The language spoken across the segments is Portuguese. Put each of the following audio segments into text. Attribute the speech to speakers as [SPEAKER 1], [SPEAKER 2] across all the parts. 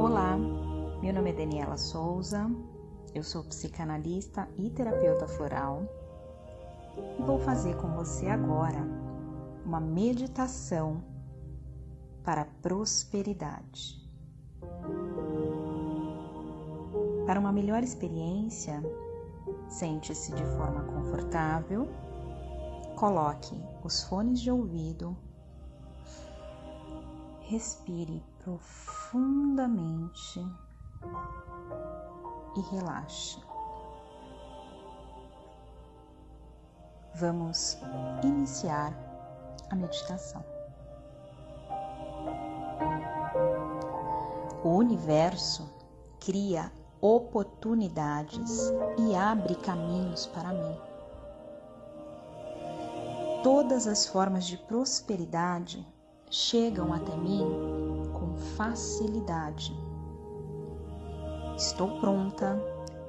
[SPEAKER 1] Olá, meu nome é Daniela Souza, eu sou psicanalista e terapeuta floral e vou fazer com você agora uma meditação para prosperidade. Para uma melhor experiência, sente-se de forma confortável, coloque os fones de ouvido, respire profundamente e relaxe. Vamos iniciar a meditação. O universo cria oportunidades e abre caminhos para mim. Todas as formas de prosperidade chegam até mim facilidade. Estou pronta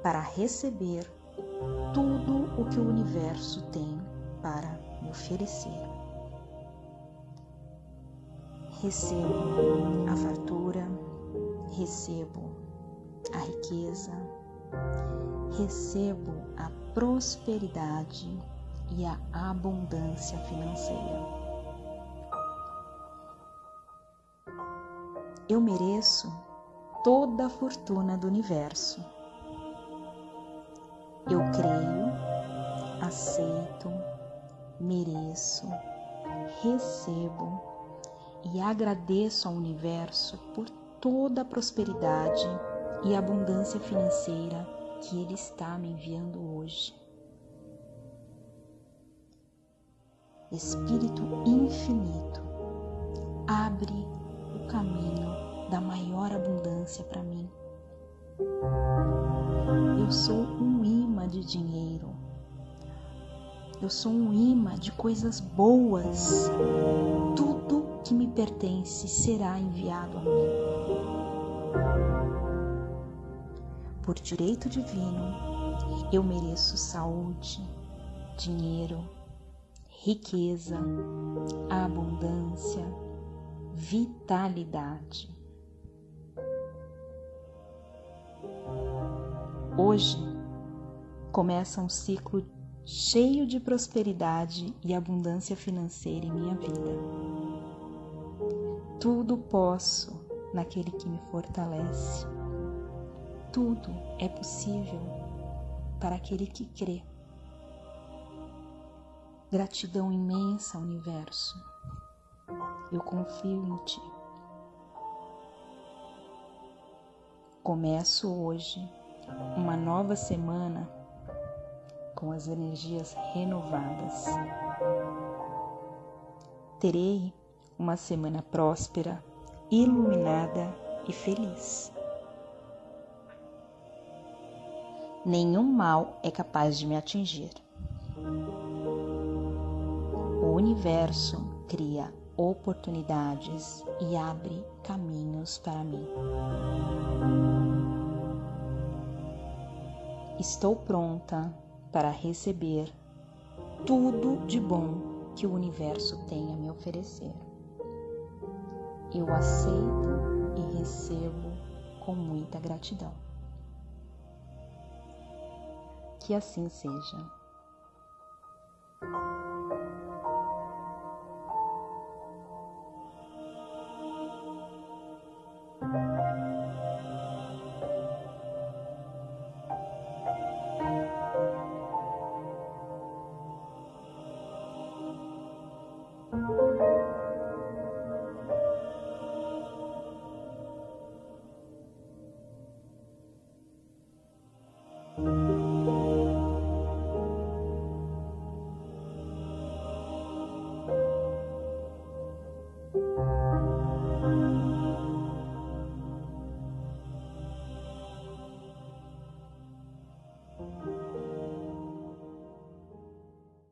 [SPEAKER 1] para receber tudo o que o universo tem para me oferecer. Recebo a fartura, recebo a riqueza, recebo a prosperidade e a abundância financeira. Eu mereço toda a fortuna do universo. Eu creio, aceito, mereço, recebo e agradeço ao universo por toda a prosperidade e abundância financeira que ele está me enviando hoje. Espírito infinito, abre o caminho da maior abundância para mim. Eu sou um imã de dinheiro. Eu sou um imã de coisas boas. Tudo que me pertence será enviado a mim. Por direito divino, eu mereço saúde, dinheiro, riqueza, abundância, vitalidade. Hoje começa um ciclo cheio de prosperidade e abundância financeira em minha vida. Tudo posso naquele que me fortalece. Tudo é possível para aquele que crê. Gratidão imensa, universo. Eu confio em ti. Começo hoje uma nova semana com as energias renovadas. Terei uma semana próspera, iluminada e feliz. Nenhum mal é capaz de me atingir. O universo cria oportunidades e abre caminhos para mim. Estou pronta para receber tudo de bom que o universo tem a me oferecer. Eu aceito e recebo com muita gratidão. Que assim seja.